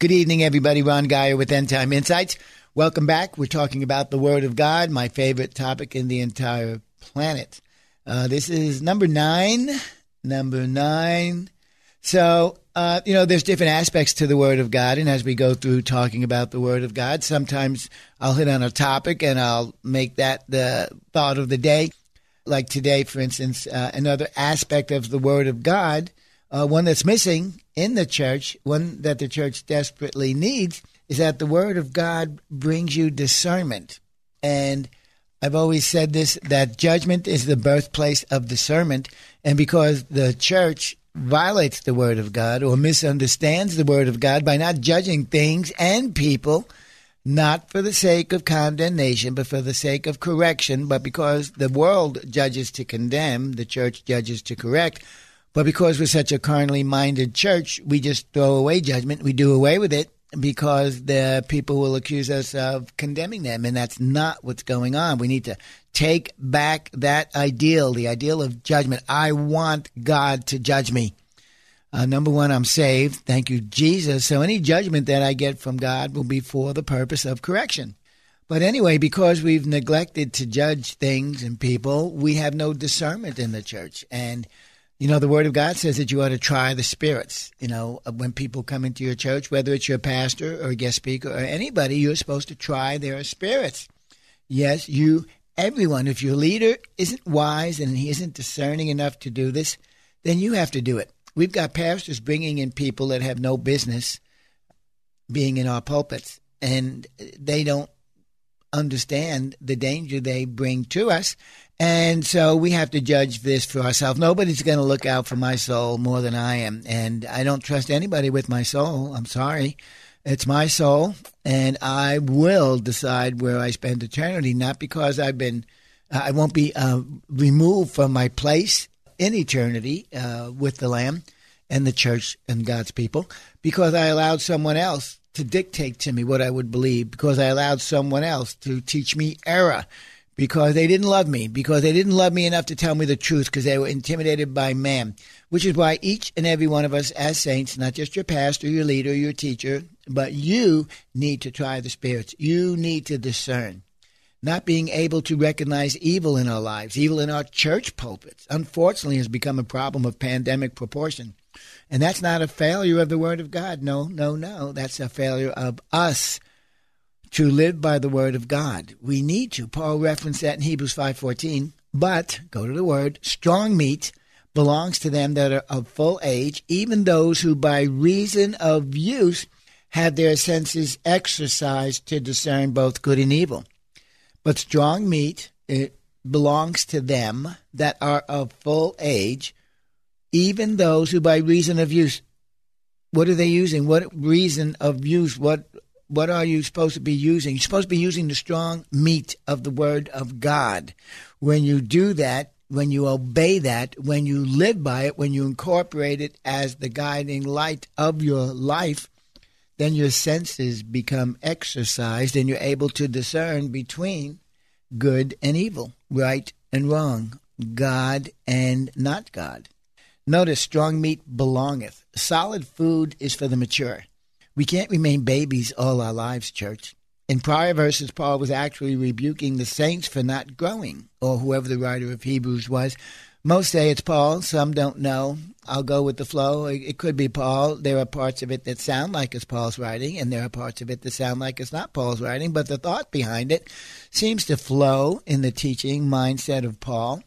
Good evening, everybody. Ron Geyer with End Time Insights. Welcome back. We're talking about the Word of God, my favorite topic in the entire planet. Uh, this is number nine. Number nine. So, uh, you know, there's different aspects to the Word of God. And as we go through talking about the Word of God, sometimes I'll hit on a topic and I'll make that the thought of the day. Like today, for instance, uh, another aspect of the Word of God uh, one that's missing in the church, one that the church desperately needs, is that the Word of God brings you discernment. And I've always said this that judgment is the birthplace of discernment. And because the church violates the Word of God or misunderstands the Word of God by not judging things and people, not for the sake of condemnation, but for the sake of correction, but because the world judges to condemn, the church judges to correct. But because we're such a carnally minded church, we just throw away judgment. We do away with it because the people will accuse us of condemning them. And that's not what's going on. We need to take back that ideal, the ideal of judgment. I want God to judge me. Uh, number one, I'm saved. Thank you, Jesus. So any judgment that I get from God will be for the purpose of correction. But anyway, because we've neglected to judge things and people, we have no discernment in the church. And you know, the Word of God says that you ought to try the spirits. You know, uh, when people come into your church, whether it's your pastor or a guest speaker or anybody, you're supposed to try their spirits. Yes, you, everyone. If your leader isn't wise and he isn't discerning enough to do this, then you have to do it. We've got pastors bringing in people that have no business being in our pulpits, and they don't understand the danger they bring to us. And so we have to judge this for ourselves. Nobody's going to look out for my soul more than I am. And I don't trust anybody with my soul. I'm sorry. It's my soul. And I will decide where I spend eternity, not because I've been, I won't be uh, removed from my place in eternity uh, with the Lamb and the church and God's people, because I allowed someone else to dictate to me what I would believe, because I allowed someone else to teach me error because they didn't love me, because they didn't love me enough to tell me the truth, because they were intimidated by man. Which is why each and every one of us as saints, not just your pastor, your leader, your teacher, but you need to try the spirits. You need to discern. Not being able to recognize evil in our lives, evil in our church pulpits, unfortunately has become a problem of pandemic proportion. And that's not a failure of the Word of God. No, no, no. That's a failure of us to live by the word of God. We need to. Paul referenced that in Hebrews 5:14. But go to the word, strong meat belongs to them that are of full age, even those who by reason of use have their senses exercised to discern both good and evil. But strong meat it belongs to them that are of full age, even those who by reason of use what are they using? What reason of use? What what are you supposed to be using? You're supposed to be using the strong meat of the Word of God. When you do that, when you obey that, when you live by it, when you incorporate it as the guiding light of your life, then your senses become exercised and you're able to discern between good and evil, right and wrong, God and not God. Notice strong meat belongeth. Solid food is for the mature. We can't remain babies all our lives, church. In prior verses, Paul was actually rebuking the saints for not growing, or whoever the writer of Hebrews was, Most say it's Paul. Some don't know. I'll go with the flow. It could be Paul. There are parts of it that sound like it's Paul's writing, and there are parts of it that sound like it's not Paul's writing, but the thought behind it seems to flow in the teaching mindset of Paul.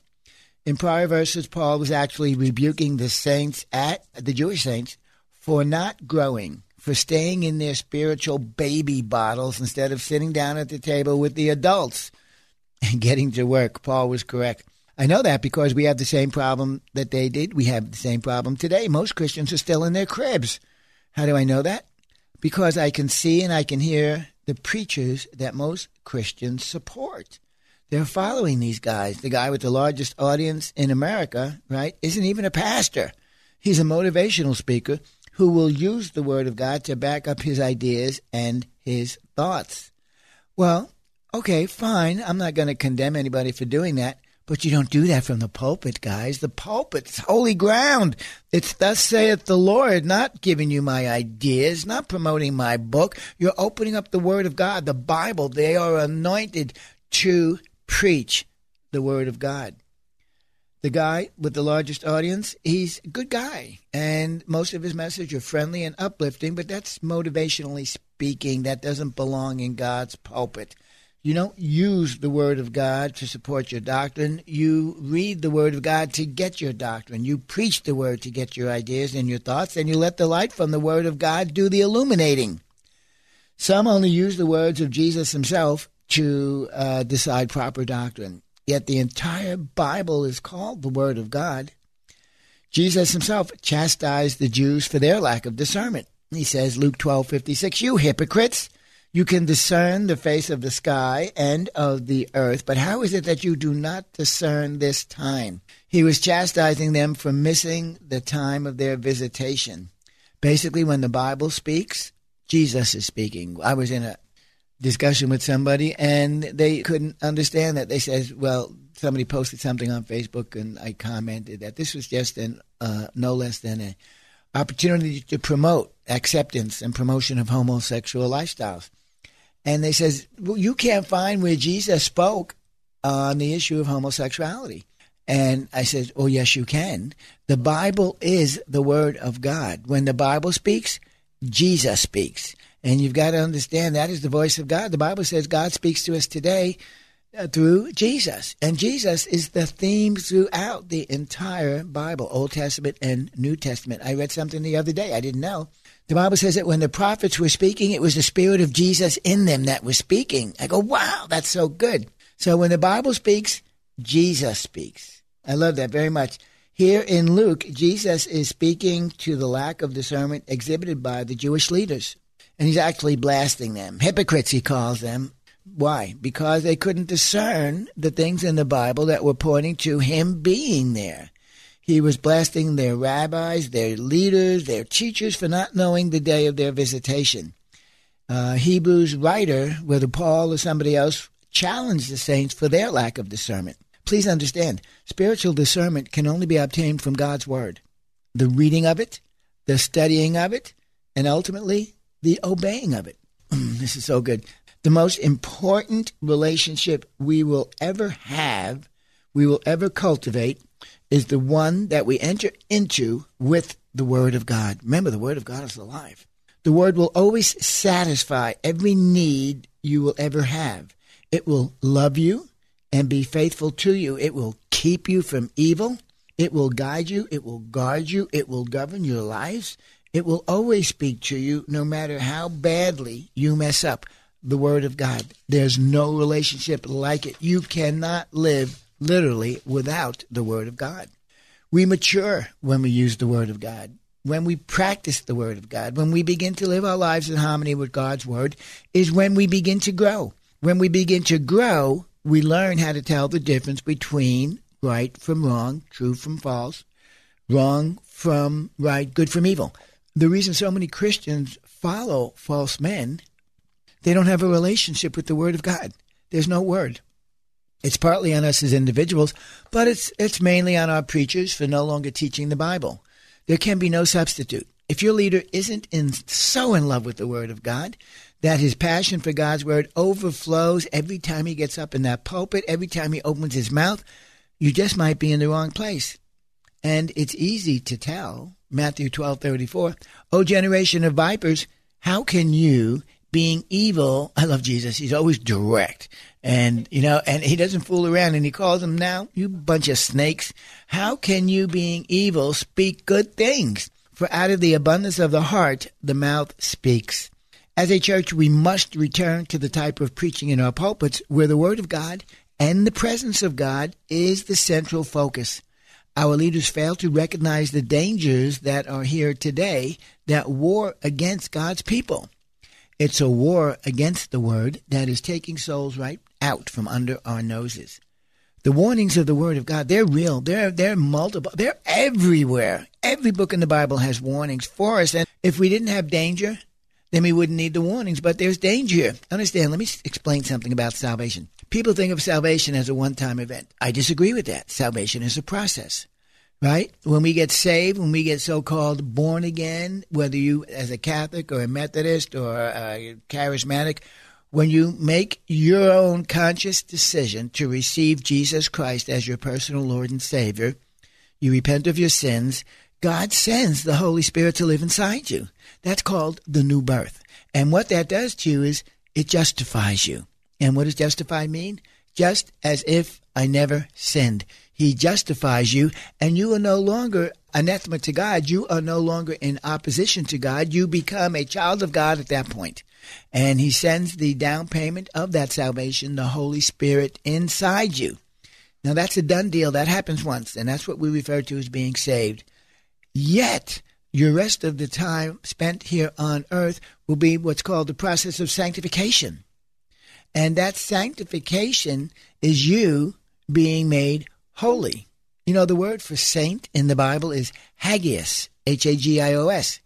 In prior verses, Paul was actually rebuking the saints at the Jewish saints for not growing, for staying in their spiritual baby bottles instead of sitting down at the table with the adults and getting to work. Paul was correct. I know that because we have the same problem that they did. We have the same problem today. Most Christians are still in their cribs. How do I know that? Because I can see and I can hear the preachers that most Christians support. They're following these guys. The guy with the largest audience in America, right, isn't even a pastor. He's a motivational speaker who will use the Word of God to back up his ideas and his thoughts. Well, okay, fine. I'm not going to condemn anybody for doing that. But you don't do that from the pulpit, guys. The pulpit's holy ground. It's thus saith the Lord, not giving you my ideas, not promoting my book. You're opening up the Word of God, the Bible. They are anointed to preach the Word of God. The guy with the largest audience, he's a good guy. And most of his message are friendly and uplifting, but that's motivationally speaking. That doesn't belong in God's pulpit. You don't use the Word of God to support your doctrine. You read the Word of God to get your doctrine. You preach the Word to get your ideas and your thoughts, and you let the light from the Word of God do the illuminating. Some only use the words of Jesus himself to uh, decide proper doctrine. Yet the entire Bible is called the Word of God. Jesus himself chastised the Jews for their lack of discernment. He says, Luke twelve fifty six, You hypocrites! You can discern the face of the sky and of the earth, but how is it that you do not discern this time? He was chastising them for missing the time of their visitation. Basically, when the Bible speaks, Jesus is speaking. I was in a discussion with somebody and they couldn't understand that. They said, well, somebody posted something on Facebook and I commented that this was just an uh, no less than an opportunity to promote acceptance and promotion of homosexual lifestyles and they says, well, you can't find where Jesus spoke on the issue of homosexuality. And I said, oh, yes, you can. The Bible is the Word of God. When the Bible speaks, Jesus speaks. And you've got to understand that is the voice of God. The Bible says God speaks to us today uh, through Jesus. And Jesus is the theme throughout the entire Bible, Old Testament and New Testament. I read something the other day I didn't know the Bible says that when the prophets were speaking, it was the Spirit of Jesus in them that was speaking. I go, wow, that's so good. So when the Bible speaks, Jesus speaks. I love that very much. Here in Luke, Jesus is speaking to the lack of discernment exhibited by the Jewish leaders. And he's actually blasting them. Hypocrites, he calls them. Why? Because they couldn't discern the things in the Bible that were pointing to him being there. He was blasting their rabbis, their leaders, their teachers for not knowing the day of their visitation. Uh, Hebrews writer, whether Paul or somebody else, challenged the saints for their lack of discernment. Please understand, spiritual discernment can only be obtained from God's Word. The reading of it, the studying of it, and ultimately the obeying of it. this is so good. The most important relationship we will ever have, we will ever cultivate, is the one that we enter into with the Word of God. Remember, the Word of God is alive. The Word will always satisfy every need you will ever have. It will love you and be faithful to you. It will keep you from evil. It will guide you. It will guard you. It will govern your lives. It will always speak to you no matter how badly you mess up the Word of God. There's no relationship like it. You cannot live literally without the Word of God. We mature when we use the Word of God. When we practice the Word of God, when we begin to live our lives in harmony with God's Word, is when we begin to grow. When we begin to grow, we learn how to tell the difference between right from wrong, true from false, wrong from right, good from evil. The reason so many Christians follow false men, they don't have a relationship with the Word of God. There's no Word. It's partly on us as individuals, but it's it's mainly on our preachers for no longer teaching the Bible. There can be no substitute. If your leader isn't in so in love with the Word of God that his passion for God's Word overflows every time he gets up in that pulpit, every time he opens his mouth, you just might be in the wrong place. And it's easy to tell. Matthew twelve thirty four. O generation of vipers, how can you, being evil, I love Jesus, he's always direct. And, you know, and he doesn't fool around and he calls them now, you bunch of snakes. How can you, being evil, speak good things? For out of the abundance of the heart, the mouth speaks. As a church, we must return to the type of preaching in our pulpits where the Word of God and the presence of God is the central focus. Our leaders fail to recognize the dangers that are here today that war against God's people. It's a war against the Word that is taking souls right out from under our noses. The warnings of the Word of God, they're real. They're, they're multiple. They're everywhere. Every book in the Bible has warnings for us. And if we didn't have danger, then we wouldn't need the warnings. But there's danger. Understand, let me explain something about salvation. People think of salvation as a one time event. I disagree with that. Salvation is a process, right? When we get saved, when we get so called born again, whether you as a Catholic or a Methodist or a charismatic, when you make your own conscious decision to receive Jesus Christ as your personal Lord and Savior, you repent of your sins, God sends the Holy Spirit to live inside you. That's called the new birth. And what that does to you is it justifies you. And what does justified mean? Just as if I never sinned. He justifies you, and you are no longer anathema to God. You are no longer in opposition to God. You become a child of God at that point. And He sends the down payment of that salvation, the Holy Spirit, inside you. Now, that's a done deal. That happens once, and that's what we refer to as being saved. Yet, your rest of the time spent here on earth will be what's called the process of sanctification. And that sanctification is you being made holy. You know, the word for saint in the Bible is hagios, H A G I O S.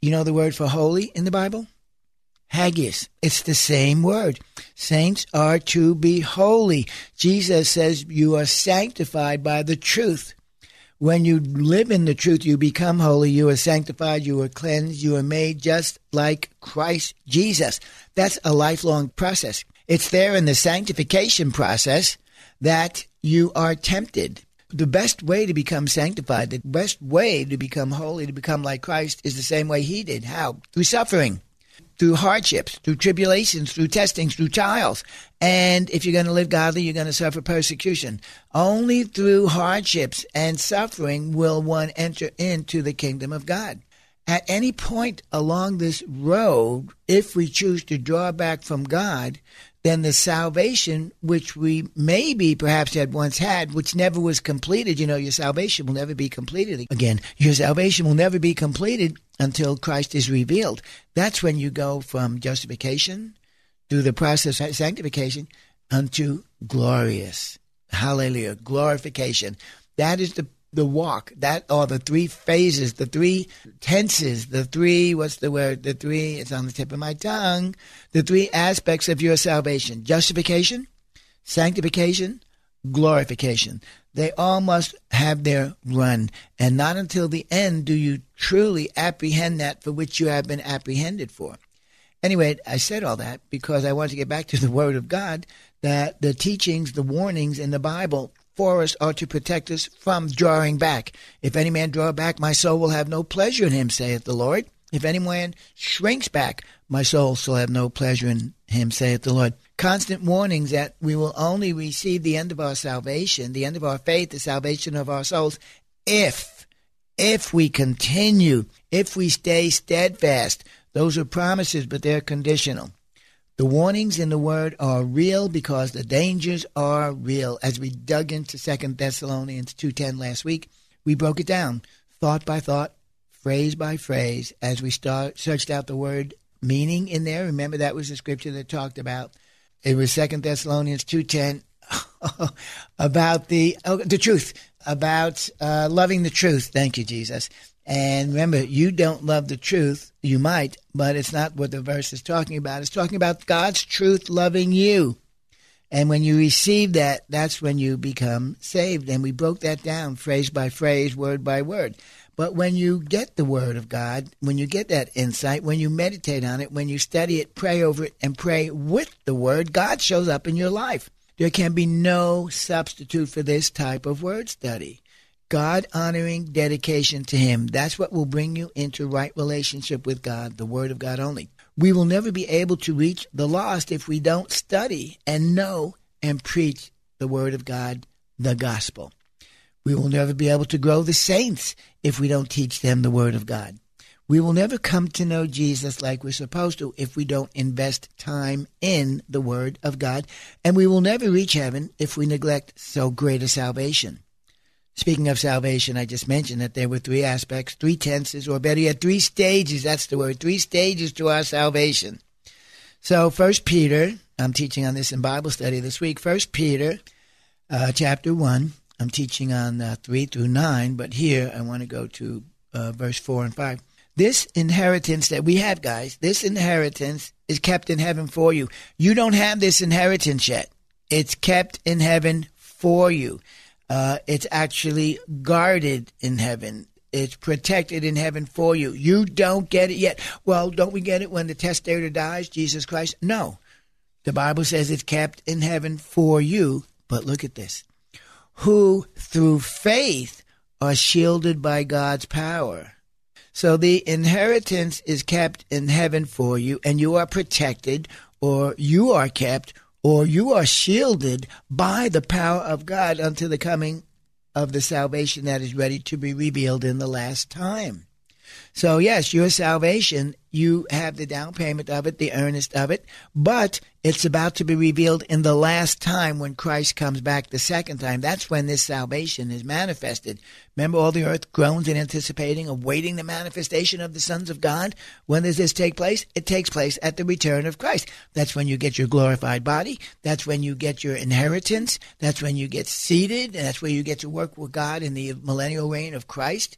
You know the word for holy in the Bible? Hagios. It's the same word. Saints are to be holy. Jesus says you are sanctified by the truth. When you live in the truth, you become holy. You are sanctified. You are cleansed. You are made just like Christ Jesus. That's a lifelong process. It's there in the sanctification process that you are tempted. The best way to become sanctified, the best way to become holy, to become like Christ, is the same way He did. How? Through suffering through hardships, through tribulations, through testings, through trials. And if you're going to live godly, you're going to suffer persecution. Only through hardships and suffering will one enter into the kingdom of God. At any point along this road, if we choose to draw back from God, then the salvation which we maybe perhaps had once had, which never was completed, you know, your salvation will never be completed again. Your salvation will never be completed until Christ is revealed. That's when you go from justification through the process of sanctification unto glorious. Hallelujah. Glorification. That is the the walk. That are the three phases, the three tenses, the three what's the word? The three it's on the tip of my tongue. The three aspects of your salvation. Justification, sanctification, glorification. They all must have their run, and not until the end do you truly apprehend that for which you have been apprehended for. Anyway, I said all that because I want to get back to the Word of God that the teachings, the warnings in the Bible for us are to protect us from drawing back. If any man draw back, my soul will have no pleasure in him, saith the Lord. If any man shrinks back, my soul shall have no pleasure in him, saith the Lord constant warnings that we will only receive the end of our salvation, the end of our faith, the salvation of our souls, if, if we continue, if we stay steadfast. Those are promises, but they're conditional. The warnings in the word are real because the dangers are real. As we dug into Second Thessalonians 2.10 last week, we broke it down thought by thought, phrase by phrase, as we start, searched out the word meaning in there. Remember that was the scripture that talked about it was Second Thessalonians two ten about the oh, the truth about uh, loving the truth. Thank you, Jesus. And remember, you don't love the truth. You might, but it's not what the verse is talking about. It's talking about God's truth loving you. And when you receive that, that's when you become saved. And we broke that down phrase by phrase, word by word. But when you get the Word of God, when you get that insight, when you meditate on it, when you study it, pray over it, and pray with the Word, God shows up in your life. There can be no substitute for this type of word study. God honoring dedication to Him. That's what will bring you into right relationship with God, the Word of God only. We will never be able to reach the lost if we don't study and know and preach the Word of God, the gospel. We will never be able to grow the saints if we don't teach them the Word of God. We will never come to know Jesus like we're supposed to if we don't invest time in the Word of God. And we will never reach heaven if we neglect so great a salvation. Speaking of salvation, I just mentioned that there were three aspects, three tenses, or better yet, three stages. That's the word, three stages to our salvation. So, First Peter, I'm teaching on this in Bible study this week. First Peter, uh, chapter one. I'm teaching on uh, three through nine, but here I want to go to uh, verse four and five. This inheritance that we have, guys, this inheritance is kept in heaven for you. You don't have this inheritance yet. It's kept in heaven for you. Uh, it's actually guarded in heaven. It's protected in heaven for you. You don't get it yet. Well, don't we get it when the testator dies, Jesus Christ? No. The Bible says it's kept in heaven for you. But look at this. Who through faith are shielded by God's power. So the inheritance is kept in heaven for you, and you are protected, or you are kept, or you are shielded by the power of God unto the coming of the salvation that is ready to be revealed in the last time. So, yes, your salvation, you have the down payment of it, the earnest of it, but it's about to be revealed in the last time when Christ comes back the second time. That's when this salvation is manifested. Remember, all the earth groans in anticipating, awaiting the manifestation of the sons of God. When does this take place? It takes place at the return of Christ. That's when you get your glorified body. That's when you get your inheritance. That's when you get seated. And that's where you get to work with God in the millennial reign of Christ.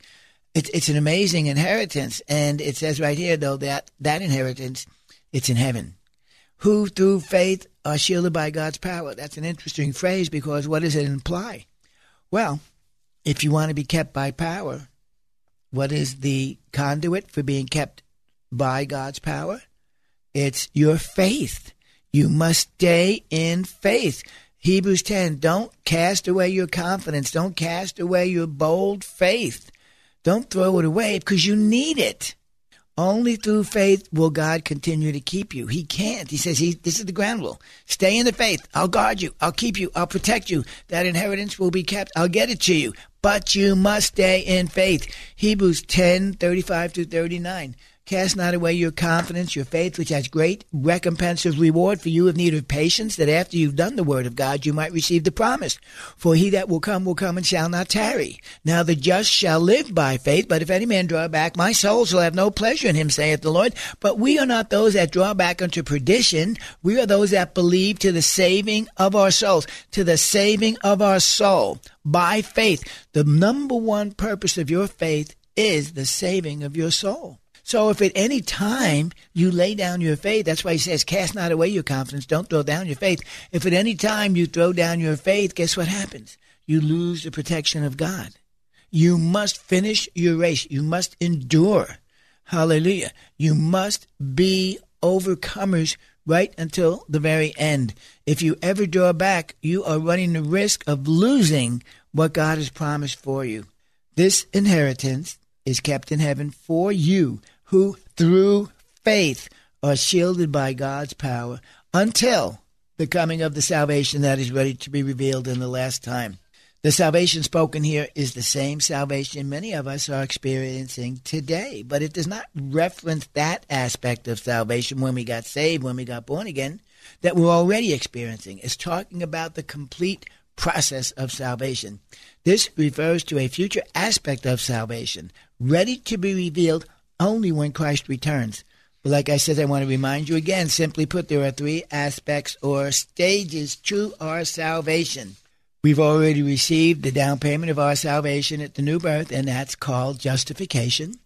It's it's an amazing inheritance, and it says right here though that that inheritance, it's in heaven. Who through faith are shielded by God's power. That's an interesting phrase because what does it imply? Well, if you want to be kept by power, what is the conduit for being kept by God's power? It's your faith. You must stay in faith. Hebrews 10, don't cast away your confidence. Don't cast away your bold faith. Don't throw it away because you need it. Only through faith will God continue to keep you. He can't. He says, he, This is the ground rule. Stay in the faith. I'll guard you. I'll keep you. I'll protect you. That inheritance will be kept. I'll get it to you. But you must stay in faith. Hebrews 10 35 through 39. Cast not away your confidence, your faith, which has great recompense of reward for you of need of patience, that after you've done the word of God, you might receive the promise. For he that will come will come and shall not tarry. Now the just shall live by faith, but if any man draw back, my soul shall have no pleasure in him, saith the Lord. But we are not those that draw back unto perdition. We are those that believe to the saving of our souls, to the saving of our soul by faith. The number one purpose of your faith is the saving of your soul. So if at any time you lay down your faith, that's why he says, cast not away your confidence, don't throw down your faith. If at any time you throw down your faith, guess what happens? You lose the protection of God. You must finish your race. You must endure. Hallelujah. You must be overcomers right until the very end. If you ever draw back, you are running the risk of losing what God has promised for you. This inheritance is kept in heaven for you who through faith are shielded by God's power until the coming of the salvation that is ready to be revealed in the last time. The salvation spoken here is the same salvation many of us are experiencing today, but it does not reference that aspect of salvation when we got saved, when we got born again, that we're already experiencing. It's talking about the complete process of salvation. This refers to a future aspect of salvation, ready to be revealed only when Christ returns. But like I said, I want to remind you again simply put, there are three aspects or stages to our salvation. We've already received the down payment of our salvation at the new birth, and that's called justification.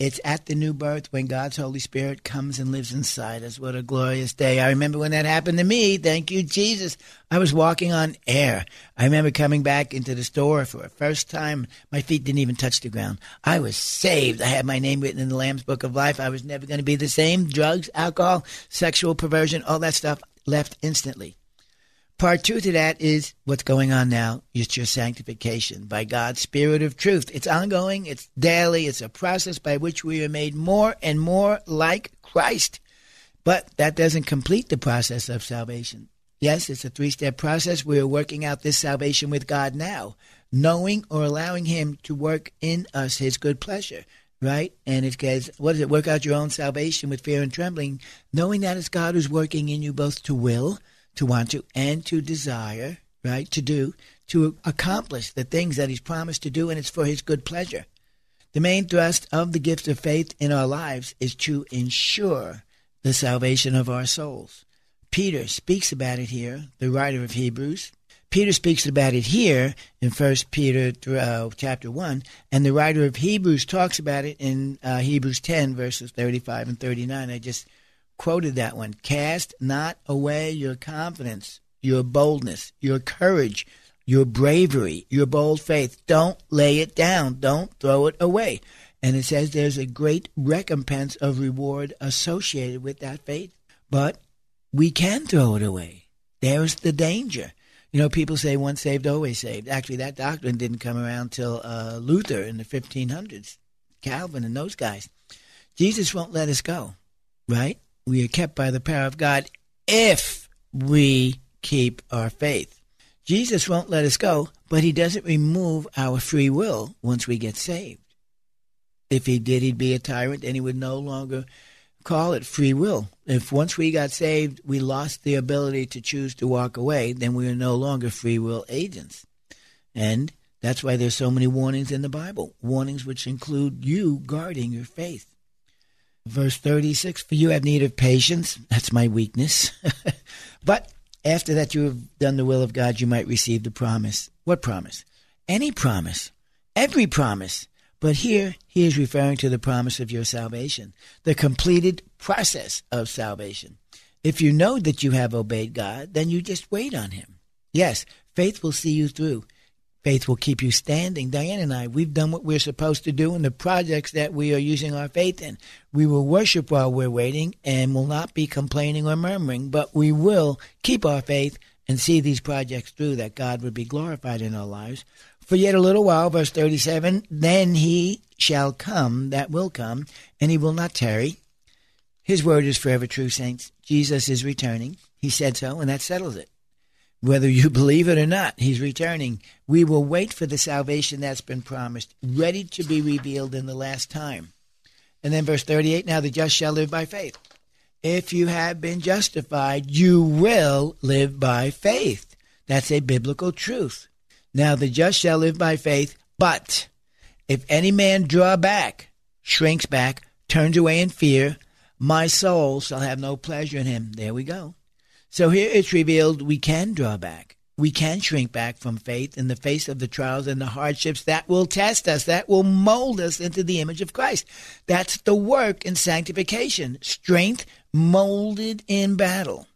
It's at the new birth when God's Holy Spirit comes and lives inside us. What a glorious day. I remember when that happened to me. Thank you, Jesus. I was walking on air. I remember coming back into the store for the first time. My feet didn't even touch the ground. I was saved. I had my name written in the Lamb's Book of Life. I was never going to be the same. Drugs, alcohol, sexual perversion, all that stuff left instantly. Part two to that is what's going on now. It's your sanctification by God's Spirit of truth. It's ongoing, it's daily, it's a process by which we are made more and more like Christ. But that doesn't complete the process of salvation. Yes, it's a three step process. We are working out this salvation with God now, knowing or allowing Him to work in us His good pleasure, right? And it says, what is it? Work out your own salvation with fear and trembling, knowing that it's God who's working in you both to will to want to and to desire, right, to do, to accomplish the things that He's promised to do, and it's for His good pleasure. The main thrust of the gift of faith in our lives is to ensure the salvation of our souls. Peter speaks about it here, the writer of Hebrews. Peter speaks about it here in First Peter uh, chapter one, and the writer of Hebrews talks about it in uh, Hebrews ten verses thirty-five and thirty-nine. I just quoted that one. Cast not away your confidence, your boldness, your courage, your bravery, your bold faith. Don't lay it down. Don't throw it away. And it says there's a great recompense of reward associated with that faith. But we can throw it away. There's the danger. You know, people say once saved, always saved. Actually, that doctrine didn't come around till uh, Luther in the 1500s, Calvin and those guys. Jesus won't let us go, right? We are kept by the power of God if we keep our faith. Jesus won't let us go, but he doesn't remove our free will once we get saved. If he did, he'd be a tyrant and he would no longer call it free will. If once we got saved, we lost the ability to choose to walk away, then we are no longer free will agents. And that's why there's so many warnings in the Bible, warnings which include you guarding your faith. Verse 36 For you have need of patience. That's my weakness. but after that you have done the will of God, you might receive the promise. What promise? Any promise. Every promise. But here he is referring to the promise of your salvation, the completed process of salvation. If you know that you have obeyed God, then you just wait on him. Yes, faith will see you through. Faith will keep you standing. Diane and I, we've done what we're supposed to do in the projects that we are using our faith in. We will worship while we're waiting and will not be complaining or murmuring, but we will keep our faith and see these projects through that God would be glorified in our lives. For yet a little while, verse 37, then he shall come that will come, and he will not tarry. His word is forever true, saints. Jesus is returning. He said so, and that settles it whether you believe it or not, he's returning. We will wait for the salvation that's been promised, ready to be revealed in the last time. And then verse 38 now the just shall live by faith. If you have been justified, you will live by faith. That's a biblical truth. Now the just shall live by faith, but if any man draw back, shrinks back, turns away in fear, my soul shall have no pleasure in him. There we go. So here it's revealed we can draw back. We can shrink back from faith in the face of the trials and the hardships that will test us, that will mold us into the image of Christ. That's the work in sanctification. Strength molded in battle.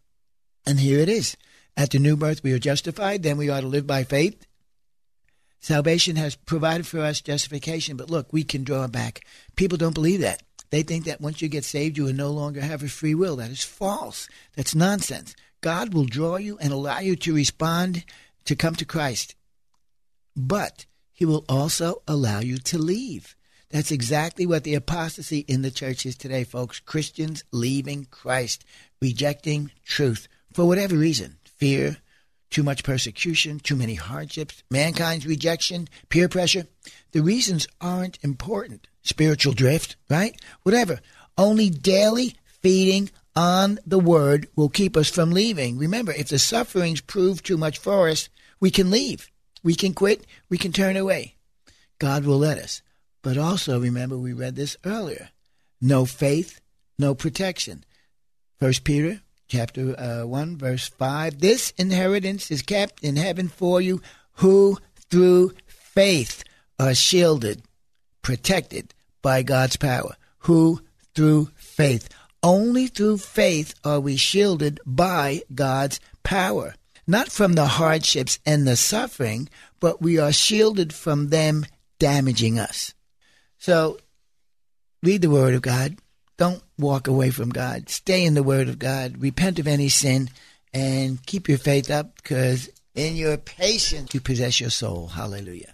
And here it is. At the new birth, we are justified, then we ought to live by faith. Salvation has provided for us justification, but look, we can draw back. People don't believe that. They think that once you get saved, you will no longer have a free will. That is false. That's nonsense. God will draw you and allow you to respond to come to Christ. But he will also allow you to leave. That's exactly what the apostasy in the church is today, folks. Christians leaving Christ, rejecting truth for whatever reason fear, too much persecution, too many hardships, mankind's rejection, peer pressure. The reasons aren't important spiritual drift, right? Whatever. Only daily feeding on the word will keep us from leaving. Remember, if the sufferings prove too much for us, we can leave. We can quit. We can turn away. God will let us. But also remember, we read this earlier. No faith, no protection. First Peter chapter uh, 1 verse 5 this inheritance is kept in heaven for you who through faith are shielded protected by God's power. Who? Through faith. Only through faith are we shielded by God's power. Not from the hardships and the suffering, but we are shielded from them damaging us. So, read the Word of God. Don't walk away from God. Stay in the Word of God. Repent of any sin and keep your faith up because in your patience you possess your soul. Hallelujah.